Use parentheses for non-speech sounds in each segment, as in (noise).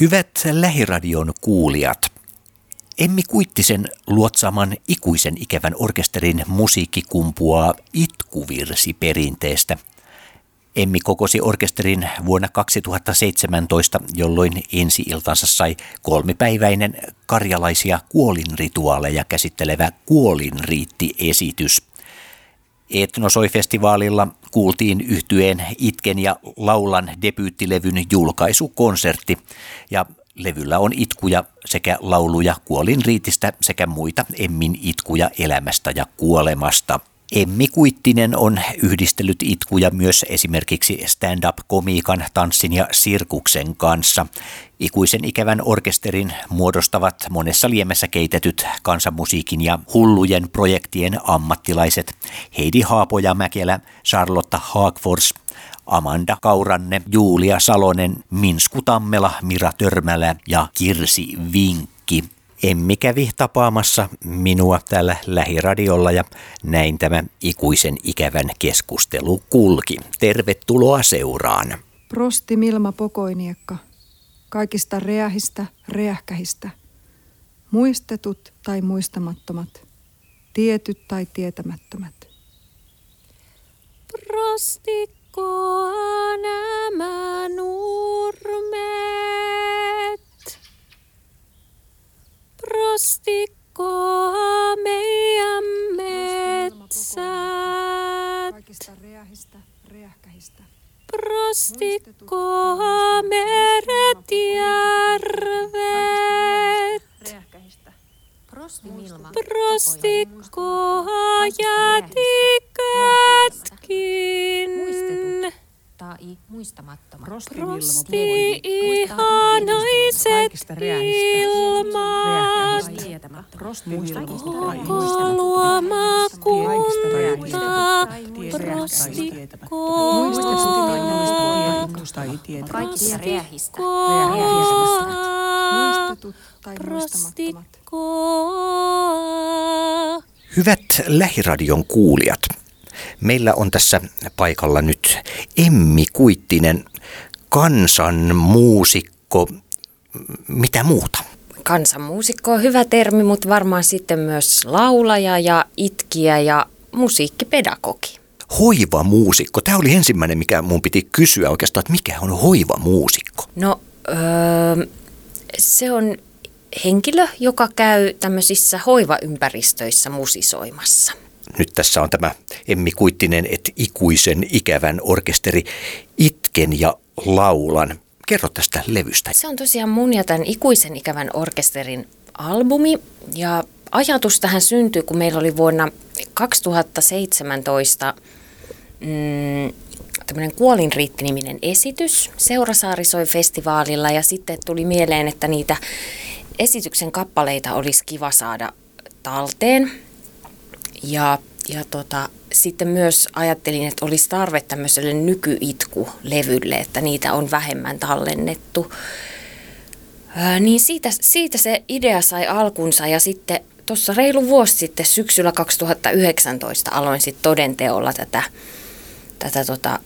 Hyvät lähiradion kuulijat, Emmi Kuittisen luotsaman ikuisen ikävän orkesterin musiikki kumpuaa itkuvirsi perinteestä. Emmi kokosi orkesterin vuonna 2017, jolloin ensi iltansa sai kolmipäiväinen karjalaisia kuolinrituaaleja käsittelevä kuolinriitti-esitys. Etnosoi-festivaalilla kuultiin yhtyeen Itken ja Laulan debyyttilevyn julkaisukonsertti ja levyllä on itkuja sekä lauluja kuolin riitistä sekä muita Emmin itkuja elämästä ja kuolemasta. Emmi Kuittinen on yhdistellyt itkuja myös esimerkiksi stand-up-komiikan, tanssin ja sirkuksen kanssa. Ikuisen ikävän orkesterin muodostavat monessa liemessä keitetyt kansanmusiikin ja hullujen projektien ammattilaiset Heidi Haapoja Mäkelä, Charlotta Haagfors, Amanda Kauranne, Julia Salonen, Minsku Tammela, Mira Törmälä ja Kirsi Vinkki. Emmi kävi tapaamassa minua täällä lähiradiolla ja näin tämä ikuisen ikävän keskustelu kulki. Tervetuloa seuraan. Prosti Milma Pokoiniekka. Kaikista reähistä, reähkähistä. Muistetut tai muistamattomat. Tietyt tai tietämättömät. Prostikko nämä nurmet. Prostikkoa meidän metsät. Kaikista reähistä, reähkähistä. Prostikkoa meret järvet. Räjähkähistä. Prosti Milma. Prostikkoa jätikötkin. Muistetut tai muistamattomat. Prosti ihanaiset luoma muistamattomat. Prostikkoa. Hyvät lähiradion kuulijat, meillä on tässä paikalla nyt Emmi Kuittinen, kansanmuusikko, mitä muuta? Kansanmuusikko on hyvä termi, mutta varmaan sitten myös laulaja ja itkiä ja musiikkipedagogi. Hoivamuusikko. Tämä oli ensimmäinen, mikä mun piti kysyä oikeastaan, että mikä on hoivamuusikko? No, öö, se on henkilö, joka käy tämmöisissä hoivaympäristöissä musisoimassa. Nyt tässä on tämä Emmi Kuittinen, et ikuisen ikävän orkesteri Itken ja laulan. Kerro tästä levystä. Se on tosiaan mun ja tämän ikuisen ikävän orkesterin albumi ja ajatus tähän syntyi, kun meillä oli vuonna 2017 mm, tämmöinen Kuolinriitti-niminen esitys Seurasaarisoi festivaalilla ja sitten tuli mieleen, että niitä esityksen kappaleita olisi kiva saada talteen. Ja, ja tota, sitten myös ajattelin, että olisi tarve tämmöiselle nykyitku-levylle, että niitä on vähemmän tallennettu. Ää, niin siitä, siitä se idea sai alkunsa ja sitten tuossa reilu vuosi sitten syksyllä 2019 aloin sitten todenteolla tätä, tätä tota,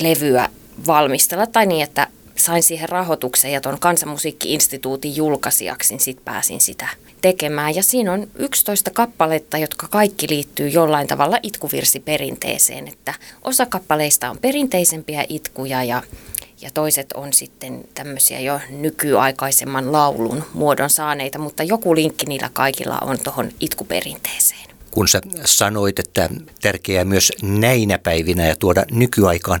levyä valmistella. Tai niin, että sain siihen rahoituksen ja tuon Kansanmusiikki-instituutin julkaisijaksi, niin sitten pääsin sitä tekemään. Ja siinä on 11 kappaletta, jotka kaikki liittyy jollain tavalla itkuvirsiperinteeseen. Että osa kappaleista on perinteisempiä itkuja ja, ja toiset on sitten tämmöisiä jo nykyaikaisemman laulun muodon saaneita, mutta joku linkki niillä kaikilla on tuohon itkuperinteeseen. Kun sä sanoit, että tärkeää myös näinä päivinä ja tuoda nykyaikaan,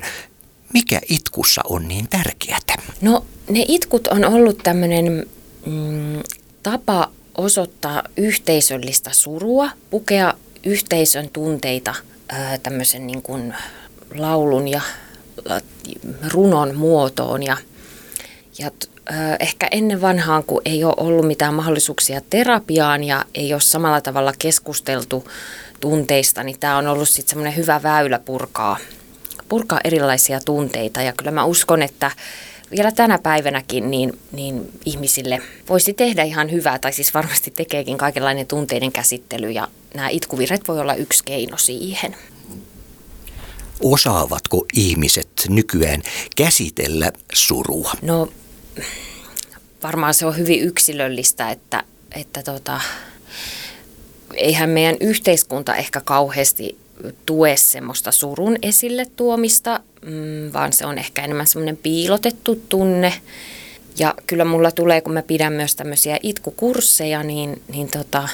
mikä itkussa on niin tärkeää? No ne itkut on ollut tämmöinen mm, tapa osoittaa yhteisöllistä surua, pukea yhteisön tunteita ää, tämmöisen niin kuin laulun ja runon muotoon. Ja, ja ää, ehkä ennen vanhaan, kun ei ole ollut mitään mahdollisuuksia terapiaan ja ei ole samalla tavalla keskusteltu tunteista, niin tämä on ollut sitten semmoinen hyvä väylä purkaa, purkaa erilaisia tunteita. Ja kyllä mä uskon, että vielä tänä päivänäkin niin, niin ihmisille voisi tehdä ihan hyvää, tai siis varmasti tekeekin kaikenlainen tunteiden käsittely, ja nämä itkuvirret voi olla yksi keino siihen. Osaavatko ihmiset nykyään käsitellä surua? No varmaan se on hyvin yksilöllistä, että, että tota, eihän meidän yhteiskunta ehkä kauheasti tue semmoista surun esille tuomista, mm, vaan se on ehkä enemmän semmoinen piilotettu tunne. Ja kyllä mulla tulee, kun mä pidän myös tämmöisiä itkukursseja, niin, niin tota,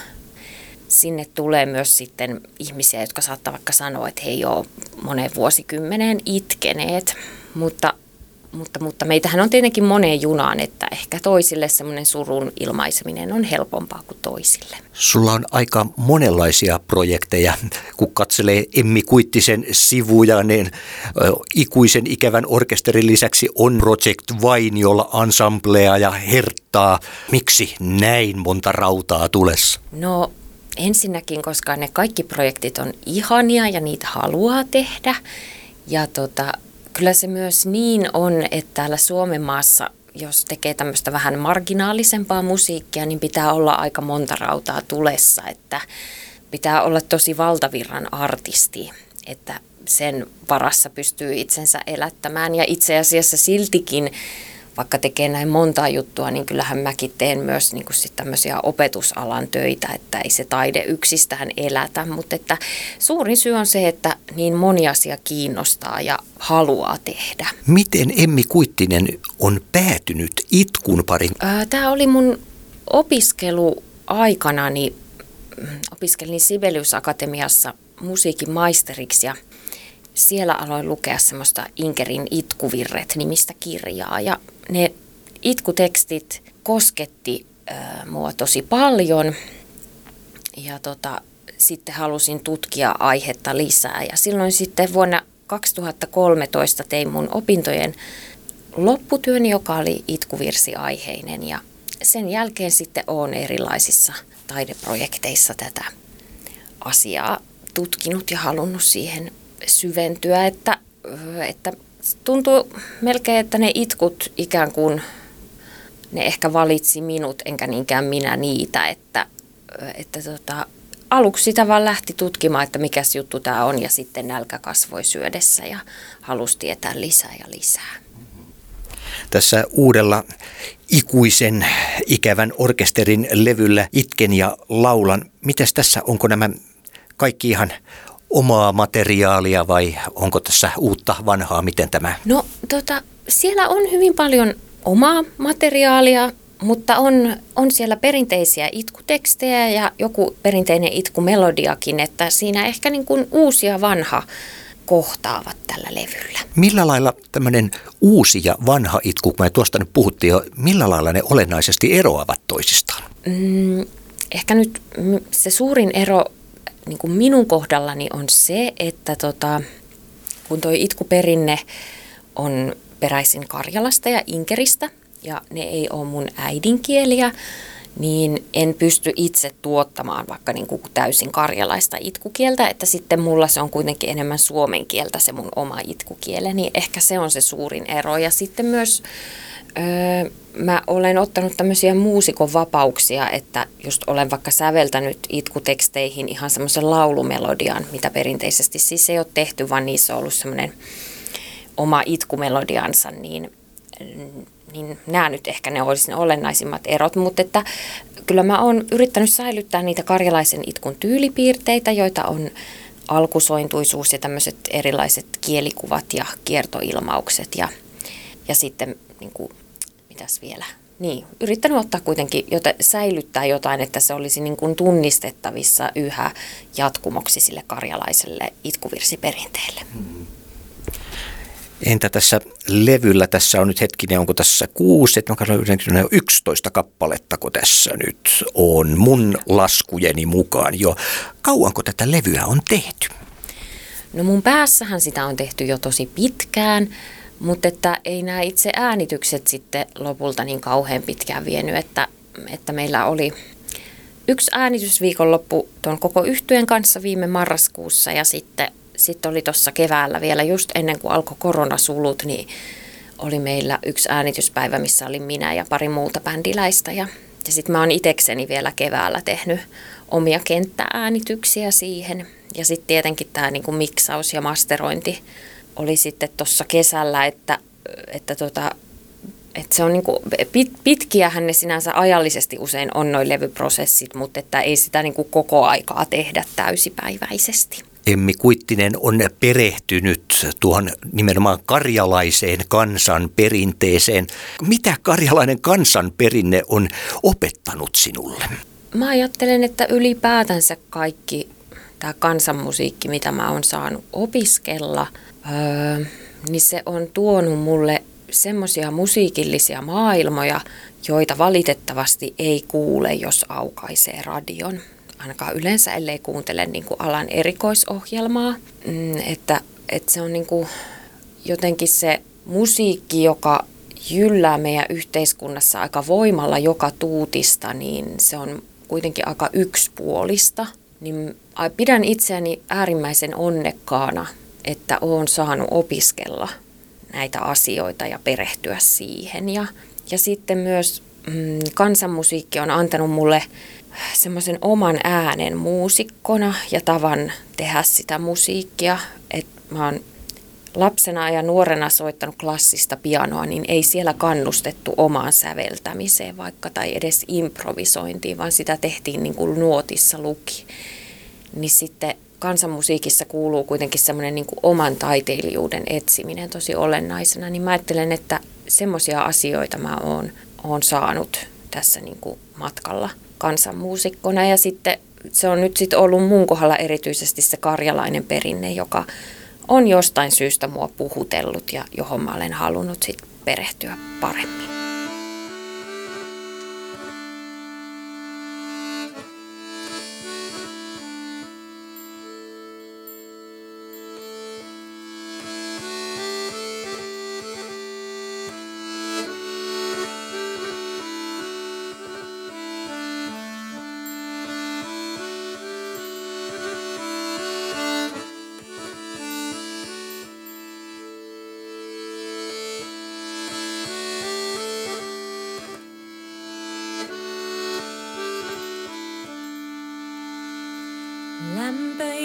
sinne tulee myös sitten ihmisiä, jotka saattaa vaikka sanoa, että he ei ole moneen vuosikymmeneen itkeneet, mutta mutta, mutta meitähän on tietenkin moneen junaan, että ehkä toisille semmoinen surun ilmaiseminen on helpompaa kuin toisille. Sulla on aika monenlaisia projekteja. Kun katselee Emmi Kuittisen sivuja, niin ikuisen ikävän orkesterin lisäksi on Project Vainiolla ensemblea ja herttaa. Miksi näin monta rautaa tulessa? No ensinnäkin, koska ne kaikki projektit on ihania ja niitä haluaa tehdä. Ja tota, Kyllä se myös niin on, että täällä Suomen maassa, jos tekee tämmöistä vähän marginaalisempaa musiikkia, niin pitää olla aika monta rautaa tulessa, että pitää olla tosi valtavirran artisti, että sen varassa pystyy itsensä elättämään. Ja itse asiassa siltikin vaikka tekee näin montaa juttua, niin kyllähän mäkin teen myös niin kuin sit tämmöisiä opetusalan töitä, että ei se taide yksistään elätä, mutta että suurin syy on se, että niin moni asia kiinnostaa ja haluaa tehdä. Miten Emmi Kuittinen on päätynyt itkun parin? Tämä oli mun opiskelu aikana, niin opiskelin Sibelius Akatemiassa musiikin maisteriksi ja siellä aloin lukea semmoista Inkerin itkuvirret nimistä kirjaa. Ja ne itkutekstit kosketti äh, mua tosi paljon. Ja tota, sitten halusin tutkia aihetta lisää. Ja silloin sitten vuonna 2013 tein mun opintojen lopputyön, joka oli itkuvirsiaiheinen. Ja sen jälkeen sitten olen erilaisissa taideprojekteissa tätä asiaa tutkinut ja halunnut siihen syventyä, että, että tuntuu melkein, että ne itkut ikään kuin ne ehkä valitsi minut, enkä niinkään minä niitä, että, että tota, aluksi sitä vaan lähti tutkimaan, että mikä juttu tämä on ja sitten nälkä kasvoi syödessä ja halusi tietää lisää ja lisää. Tässä uudella ikuisen ikävän orkesterin levyllä Itken ja laulan. Mitäs tässä, onko nämä kaikki ihan omaa materiaalia vai onko tässä uutta vanhaa, miten tämä? No tota, siellä on hyvin paljon omaa materiaalia, mutta on, on siellä perinteisiä itkutekstejä ja joku perinteinen itkumelodiakin, että siinä ehkä niin kuin uusi ja vanha kohtaavat tällä levyllä. Millä lailla tämmöinen uusi ja vanha itku, kun me tuosta nyt puhuttiin jo, millä lailla ne olennaisesti eroavat toisistaan? Mm, ehkä nyt se suurin ero niin kuin minun kohdallani on se, että tota, kun tuo itkuperinne on peräisin Karjalasta ja Inkeristä ja ne ei ole mun äidinkieliä, niin en pysty itse tuottamaan vaikka niin kuin täysin karjalaista itkukieltä, että sitten mulla se on kuitenkin enemmän suomen kieltä se mun oma itkukieleni. Niin ehkä se on se suurin ero. Ja sitten myös öö, mä olen ottanut tämmöisiä muusikon vapauksia, että just olen vaikka säveltänyt itkuteksteihin ihan semmoisen laulumelodian, mitä perinteisesti siis ei ole tehty, vaan niissä on ollut semmoinen oma itkumelodiansa, niin, niin nämä nyt ehkä ne olisi ne olennaisimmat erot, mutta että kyllä mä oon yrittänyt säilyttää niitä karjalaisen itkun tyylipiirteitä, joita on alkusointuisuus ja tämmöiset erilaiset kielikuvat ja kiertoilmaukset ja, ja sitten niin kuin mitäs vielä? Niin, yrittänyt ottaa kuitenkin, jota, säilyttää jotain, että se olisi niin kuin tunnistettavissa yhä jatkumoksi sille karjalaiselle itkuvirsiperinteelle. Hmm. Entä tässä levyllä, tässä on nyt hetkinen, onko tässä kuusi, että mä 11 kappaletta, kun tässä nyt on mun laskujeni mukaan jo. Kauanko tätä levyä on tehty? No mun päässähän sitä on tehty jo tosi pitkään. Mutta että ei nämä itse äänitykset sitten lopulta niin kauhean pitkään vienyt, että, että meillä oli yksi äänitysviikonloppu tuon koko yhtyeen kanssa viime marraskuussa ja sitten sit oli tuossa keväällä vielä just ennen kuin alkoi koronasulut, niin oli meillä yksi äänityspäivä, missä oli minä ja pari muuta bändiläistä ja, ja sitten mä oon itekseni vielä keväällä tehnyt omia kenttääänityksiä siihen ja sitten tietenkin tämä niinku miksaus ja masterointi oli sitten tuossa kesällä, että, että tota, et se on niinku, pit, pitkiähän ne sinänsä ajallisesti usein on noin levyprosessit, mutta että ei sitä niinku koko aikaa tehdä täysipäiväisesti. Emmi Kuittinen on perehtynyt tuohon nimenomaan karjalaiseen kansan perinteeseen. Mitä karjalainen kansanperinne on opettanut sinulle? Mä ajattelen, että ylipäätänsä kaikki tämä kansanmusiikki, mitä mä oon saanut opiskella, öö, niin se on tuonut mulle semmoisia musiikillisia maailmoja, joita valitettavasti ei kuule, jos aukaisee radion. Ainakaan yleensä, ellei kuuntele niin kuin alan erikoisohjelmaa. Mm, että, että se on niin kuin jotenkin se musiikki, joka jyllää meidän yhteiskunnassa aika voimalla joka tuutista, niin se on kuitenkin aika yksipuolista. Niin pidän itseäni äärimmäisen onnekkaana, että olen saanut opiskella näitä asioita ja perehtyä siihen. Ja, ja sitten myös mm, kansanmusiikki on antanut mulle semmoisen oman äänen muusikkona ja tavan tehdä sitä musiikkia. Et mä oon lapsena ja nuorena soittanut klassista pianoa, niin ei siellä kannustettu omaan säveltämiseen vaikka tai edes improvisointiin, vaan sitä tehtiin niin kuin nuotissa luki. Niin sitten kansanmusiikissa kuuluu kuitenkin semmoinen niin oman taiteilijuuden etsiminen tosi olennaisena, niin mä ajattelen, että semmoisia asioita mä oon, oon saanut tässä niin kuin matkalla kansanmuusikkona. Ja sitten se on nyt sitten ollut mun kohdalla erityisesti se karjalainen perinne, joka on jostain syystä mua puhutellut ja johon mä olen halunnut sitten perehtyä paremmin.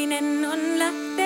Lämpöinen on lähtenyt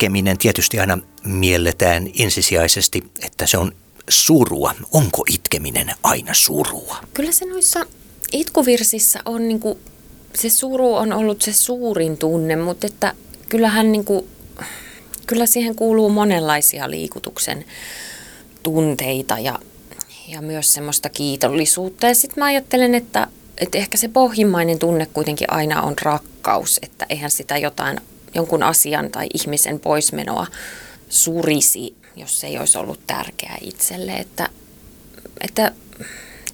Itkeminen tietysti aina mielletään ensisijaisesti, että se on surua. Onko itkeminen aina surua? Kyllä se noissa itkuvirsissä on niinku, se suru on ollut se suurin tunne, mutta että kyllähän niinku, kyllä siihen kuuluu monenlaisia liikutuksen tunteita ja, ja myös semmoista kiitollisuutta. Ja sitten mä ajattelen, että, että ehkä se pohjimmainen tunne kuitenkin aina on rakkaus, että eihän sitä jotain, jonkun asian tai ihmisen poismenoa surisi, jos se ei olisi ollut tärkeää itselle. Että, että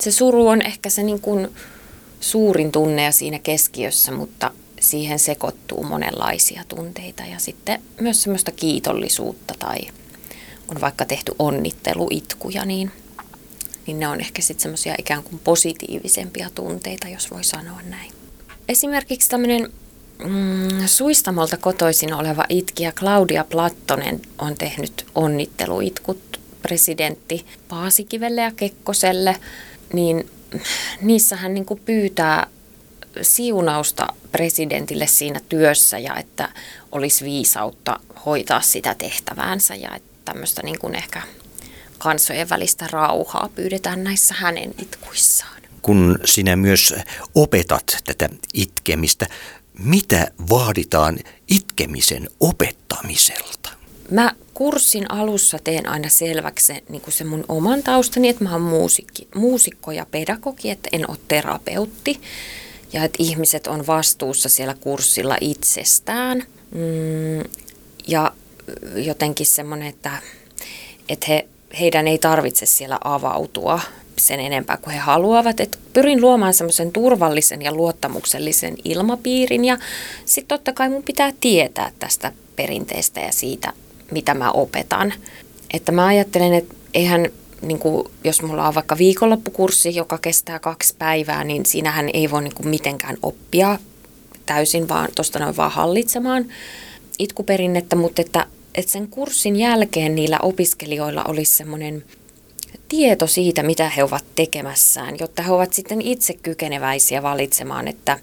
se suru on ehkä se niin kuin suurin tunne ja siinä keskiössä, mutta siihen sekoittuu monenlaisia tunteita ja sitten myös semmoista kiitollisuutta tai on vaikka tehty onnitteluitkuja, niin, niin ne on ehkä sitten semmoisia ikään kuin positiivisempia tunteita, jos voi sanoa näin. Esimerkiksi tämmöinen mm, Suistamolta kotoisin oleva itkijä Claudia Plattonen on tehnyt onnitteluitkut presidentti Paasikivelle ja Kekkoselle, niin niissä hän niin pyytää siunausta presidentille siinä työssä ja että olisi viisautta hoitaa sitä tehtäväänsä ja että tämmöistä niin kuin ehkä kansojen välistä rauhaa pyydetään näissä hänen itkuissaan. Kun sinä myös opetat tätä itkemistä, mitä vaaditaan itkemisen opettamiselta? Mä kurssin alussa teen aina selväksi se, niin se mun oman taustani, että mä oon muusikki, muusikko ja pedagogi, että en ole terapeutti. Ja että ihmiset on vastuussa siellä kurssilla itsestään. Mm, ja jotenkin semmoinen, että, että he, heidän ei tarvitse siellä avautua sen enempää kuin he haluavat. Et pyrin luomaan semmoisen turvallisen ja luottamuksellisen ilmapiirin ja sitten totta kai mun pitää tietää tästä perinteestä ja siitä, mitä mä opetan. Että mä ajattelen, että eihän, niin kuin, jos mulla on vaikka viikonloppukurssi, joka kestää kaksi päivää, niin siinähän ei voi niin kuin mitenkään oppia täysin vaan tuosta noin vaan hallitsemaan itkuperinnettä, mutta että, että sen kurssin jälkeen niillä opiskelijoilla olisi semmoinen tieto siitä, mitä he ovat tekemässään, jotta he ovat sitten itse kykeneväisiä valitsemaan, että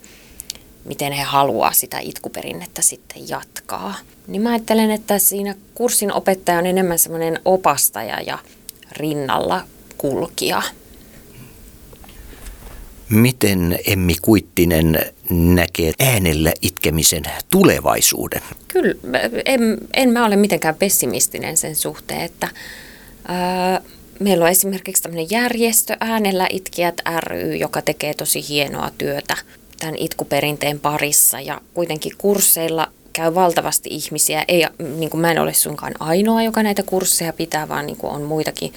miten he haluaa sitä itkuperinnettä sitten jatkaa. Niin mä ajattelen, että siinä kurssin opettaja on enemmän semmoinen opastaja ja rinnalla kulkija. Miten Emmi Kuittinen näkee äänellä itkemisen tulevaisuuden? Kyllä, en, en mä ole mitenkään pessimistinen sen suhteen, että ää, meillä on esimerkiksi tämmöinen järjestö Äänellä itkijät ry, joka tekee tosi hienoa työtä tämän itkuperinteen parissa ja kuitenkin kursseilla käy valtavasti ihmisiä. Ei, niin kuin mä en ole suinkaan ainoa, joka näitä kursseja pitää, vaan niin kuin on muitakin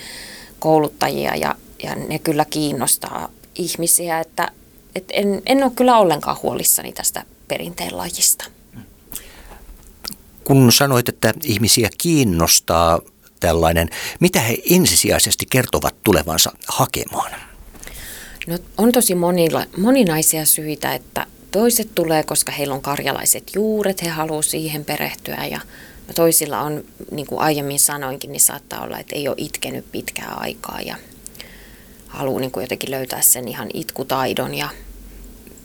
kouluttajia ja, ja ne kyllä kiinnostaa ihmisiä, että, että en, en ole kyllä ollenkaan huolissani tästä perinteen lajista. Kun sanoit, että ihmisiä kiinnostaa tällainen, mitä he ensisijaisesti kertovat tulevansa hakemaan? No, on tosi monilla, moninaisia syitä, että toiset tulee, koska heillä on karjalaiset juuret, he haluavat siihen perehtyä ja toisilla on, niin kuin aiemmin sanoinkin, niin saattaa olla, että ei ole itkenyt pitkää aikaa ja haluaa niin kuin jotenkin löytää sen ihan itkutaidon ja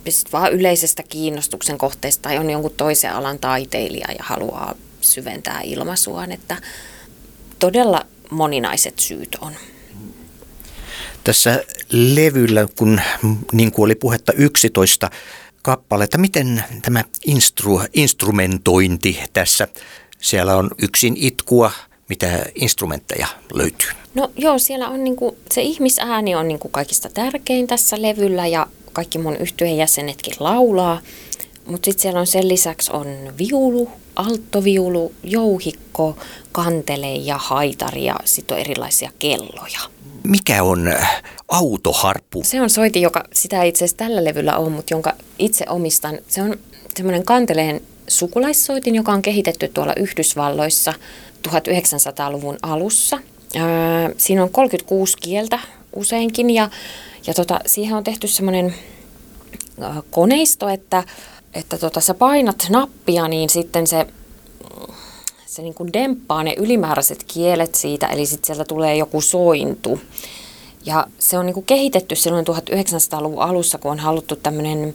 sitten vaan yleisestä kiinnostuksen kohteesta tai on jonkun toisen alan taiteilija ja haluaa syventää ilmaisuaan, että todella moninaiset syyt on. Tässä levyllä, kun niin kuin oli puhetta 11 kappaletta, miten tämä instru, instrumentointi tässä, siellä on yksin itkua, mitä instrumentteja löytyy? No joo, siellä on niinku, se ihmisääni on niinku kaikista tärkein tässä levyllä ja kaikki mun yhtyeen jäsenetkin laulaa. Mutta sitten siellä on sen lisäksi on viulu, alttoviulu, jouhikko, kantele ja haitari ja sitten on erilaisia kelloja. Mikä on äh, autoharppu? Se on soiti, joka sitä itse asiassa tällä levyllä on, mutta jonka itse omistan. Se on semmoinen kanteleen sukulaissoitin, joka on kehitetty tuolla Yhdysvalloissa 1900-luvun alussa. Öö, siinä on 36 kieltä useinkin ja, ja tota, siihen on tehty semmoinen koneisto, että, että tota, sä painat nappia, niin sitten se, se niin kuin demppaa ne ylimääräiset kielet siitä, eli sitten sieltä tulee joku sointu. Ja se on niin kuin kehitetty silloin 1900-luvun alussa, kun on haluttu tämmöinen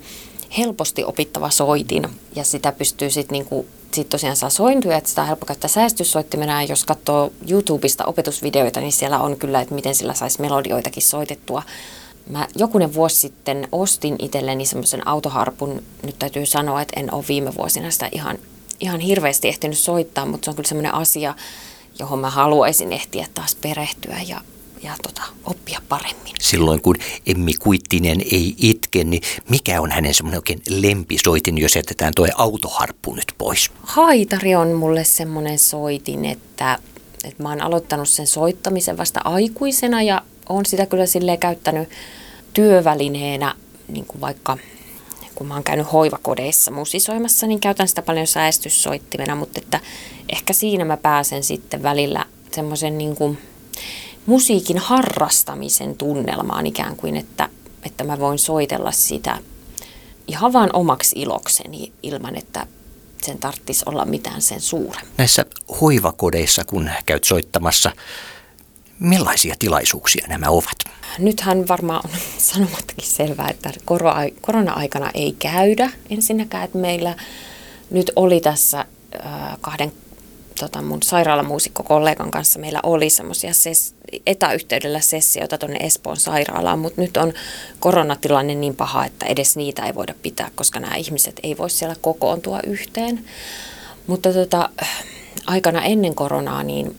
helposti opittava soitin. Ja sitä pystyy sitten niinku, sit tosiaan saa sointuja, että sitä on helppo käyttää säästyssoittimena. Jos katsoo YouTubesta opetusvideoita, niin siellä on kyllä, että miten sillä saisi melodioitakin soitettua. Mä jokunen vuosi sitten ostin itselleni semmoisen autoharpun. Nyt täytyy sanoa, että en ole viime vuosina sitä ihan, ihan hirveästi ehtinyt soittaa, mutta se on kyllä semmoinen asia, johon mä haluaisin ehtiä taas perehtyä ja, ja tota, oppia paremmin. Silloin kun Emmi Kuittinen ei itke, niin mikä on hänen semmoinen oikein lempisoitin, jos jätetään tuo autoharppu nyt pois? Haitari on mulle semmoinen soitin, että, että mä oon aloittanut sen soittamisen vasta aikuisena ja on sitä kyllä silleen käyttänyt työvälineenä, niin kuin vaikka kun mä oon käynyt hoivakodeissa musisoimassa, niin käytän sitä paljon säästyssoittimena, mutta että ehkä siinä mä pääsen sitten välillä semmoisen niin musiikin harrastamisen tunnelmaan ikään kuin, että, että mä voin soitella sitä ihan vaan omaksi ilokseni ilman, että sen tarvitsisi olla mitään sen suurempaa. Näissä hoivakodeissa, kun käyt soittamassa, millaisia tilaisuuksia nämä ovat? Nythän varmaan on (laughs) sanomattakin selvää, että koro- korona-aikana ei käydä ensinnäkään, että meillä nyt oli tässä äh, kahden tota mun sairaalamuusikkokollegan kanssa meillä oli semmoisia ses- etäyhteydellä sessioita tuonne Espoon sairaalaan, mutta nyt on koronatilanne niin paha, että edes niitä ei voida pitää, koska nämä ihmiset ei voi siellä kokoontua yhteen. Mutta tota, aikana ennen koronaa niin,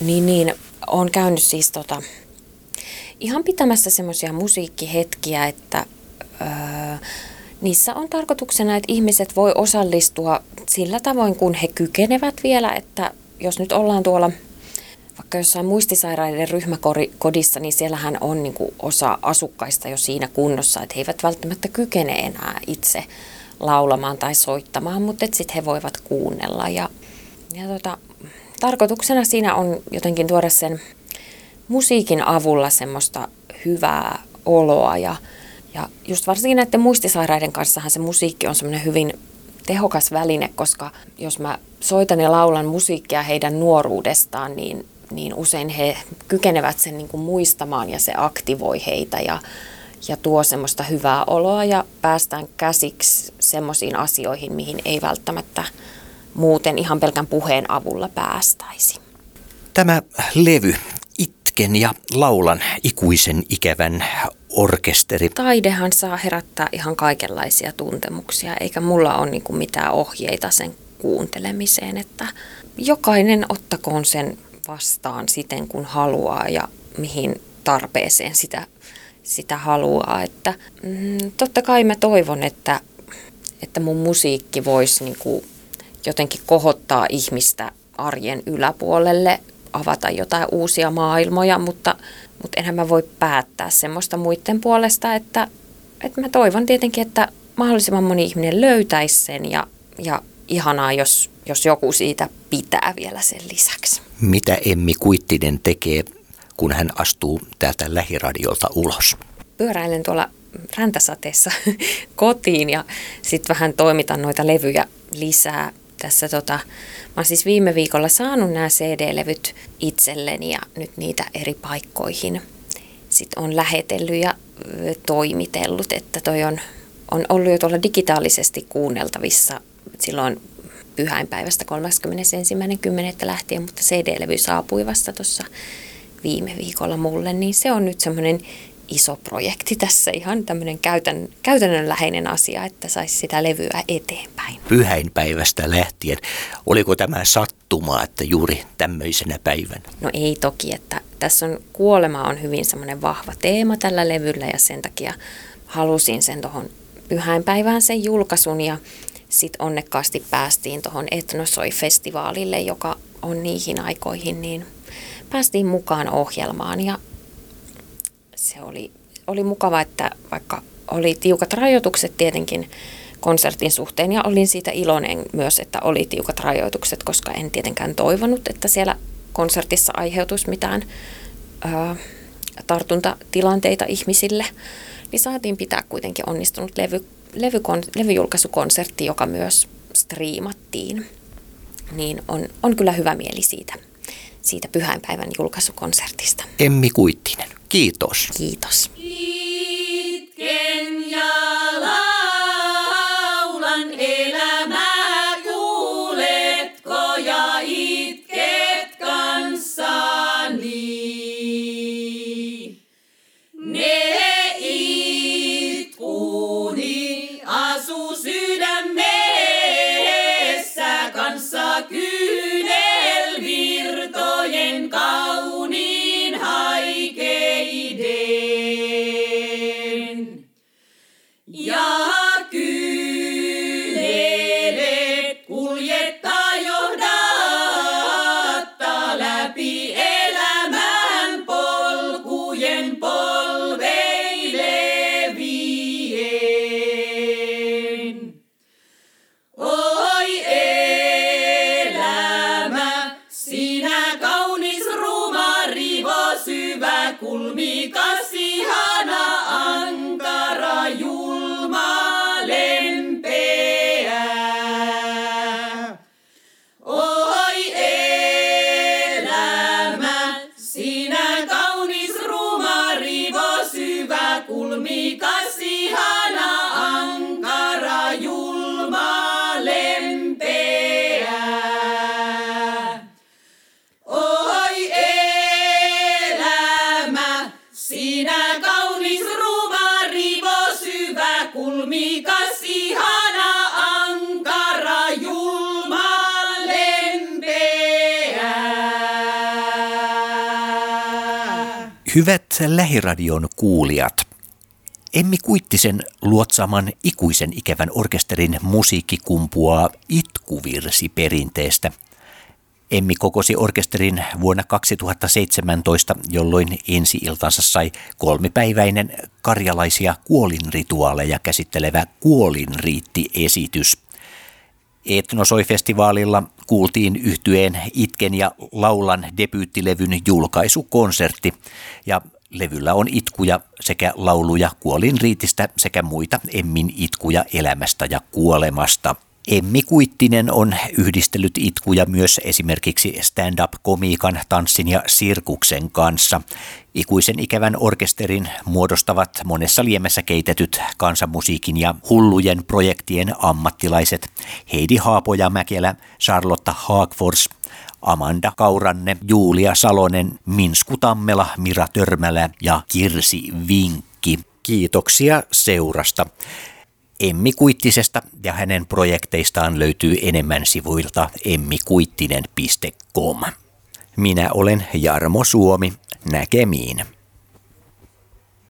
niin, niin on käynyt siis tota, ihan pitämässä semmoisia musiikkihetkiä, että öö, niissä on tarkoituksena, että ihmiset voi osallistua sillä tavoin, kun he kykenevät vielä, että jos nyt ollaan tuolla vaikka jossain muistisairaiden ryhmäkodissa, niin siellähän on niin kuin osa asukkaista jo siinä kunnossa, että he eivät välttämättä kykene enää itse laulamaan tai soittamaan, mutta sitten he voivat kuunnella. Ja, ja tota, tarkoituksena siinä on jotenkin tuoda sen musiikin avulla semmoista hyvää oloa ja, ja just varsinkin näiden muistisairaiden kanssahan se musiikki on semmoinen hyvin tehokas väline, koska jos mä soitan ja laulan musiikkia heidän nuoruudestaan, niin, niin usein he kykenevät sen niin kuin muistamaan ja se aktivoi heitä ja, ja tuo semmoista hyvää oloa ja päästään käsiksi semmoisiin asioihin, mihin ei välttämättä muuten ihan pelkän puheen avulla päästäisi. Tämä levy, Itken ja laulan ikuisen ikävän orkesteri. Taidehan saa herättää ihan kaikenlaisia tuntemuksia, eikä mulla ole niin mitään ohjeita sen kuuntelemiseen, että jokainen ottakoon sen vastaan siten kun haluaa ja mihin tarpeeseen sitä, sitä haluaa. Että, mm, totta kai mä toivon, että, että mun musiikki voisi niin kuin jotenkin kohottaa ihmistä arjen yläpuolelle, avata jotain uusia maailmoja, mutta, mutta enhän mä voi päättää semmoista muiden puolesta, että, että mä toivon tietenkin, että mahdollisimman moni ihminen löytäisi sen ja, ja ihanaa, jos, jos joku siitä pitää vielä sen lisäksi. Mitä Emmi Kuittinen tekee, kun hän astuu täältä lähiradiolta ulos? Pyöräilen tuolla räntäsateessa (laughs) kotiin ja sitten vähän toimitan noita levyjä lisää tässä tota, mä oon siis viime viikolla saanut nämä CD-levyt itselleni ja nyt niitä eri paikkoihin sitten on lähetellyt ja toimitellut, että toi on, on ollut jo tuolla digitaalisesti kuunneltavissa silloin pyhäinpäivästä 31.10. lähtien, mutta CD-levy saapui vasta tuossa viime viikolla mulle, niin se on nyt semmoinen iso projekti tässä, ihan tämmöinen käytän, käytännönläheinen asia, että saisi sitä levyä eteenpäin. Pyhäinpäivästä lähtien. Oliko tämä sattuma, että juuri tämmöisenä päivänä? No ei toki, että tässä on kuolema on hyvin semmoinen vahva teema tällä levyllä ja sen takia halusin sen tuohon pyhäinpäivään sen julkaisun ja sitten onnekkaasti päästiin tuohon Etnosoi-festivaalille, joka on niihin aikoihin, niin päästiin mukaan ohjelmaan ja se oli, oli mukava, että vaikka oli tiukat rajoitukset tietenkin konsertin suhteen ja olin siitä iloinen myös, että oli tiukat rajoitukset, koska en tietenkään toivonut, että siellä konsertissa aiheutuisi mitään ää, tartuntatilanteita ihmisille, me saatiin pitää kuitenkin onnistunut levy, levykon, levyjulkaisukonsertti, joka myös striimattiin. Niin on, on kyllä hyvä mieli siitä, siitä pyhäinpäivän julkaisukonsertista. Emmi Kuittinen, kiitos. Kiitos. Itken ja Hyvät lähiradion kuulijat, Emmi Kuittisen luotsaaman ikuisen ikävän orkesterin musiikki kumpuaa itkuvirsi perinteestä. Emmi kokosi orkesterin vuonna 2017, jolloin ensi iltansa sai kolmipäiväinen karjalaisia kuolinrituaaleja käsittelevä kuolinriitti-esitys. Etnosoi-festivaalilla kuultiin yhtyeen Itken ja Laulan debyyttilevyn julkaisukonsertti ja levyllä on itkuja sekä lauluja kuolinriitistä sekä muita Emmin itkuja elämästä ja kuolemasta. Emmi Kuittinen on yhdistellyt itkuja myös esimerkiksi stand-up-komiikan, tanssin ja sirkuksen kanssa. Ikuisen ikävän orkesterin muodostavat monessa liemessä keitetyt kansanmusiikin ja hullujen projektien ammattilaiset Heidi Haapoja Mäkelä, Charlotta Haagfors, Amanda Kauranne, Julia Salonen, Minsku Tammela, Mira Törmälä ja Kirsi Vinkki. Kiitoksia seurasta. Emmi Kuittisesta ja hänen projekteistaan löytyy enemmän sivuilta emmikuittinen.com. Minä olen Jarmo Suomi. Näkemiin.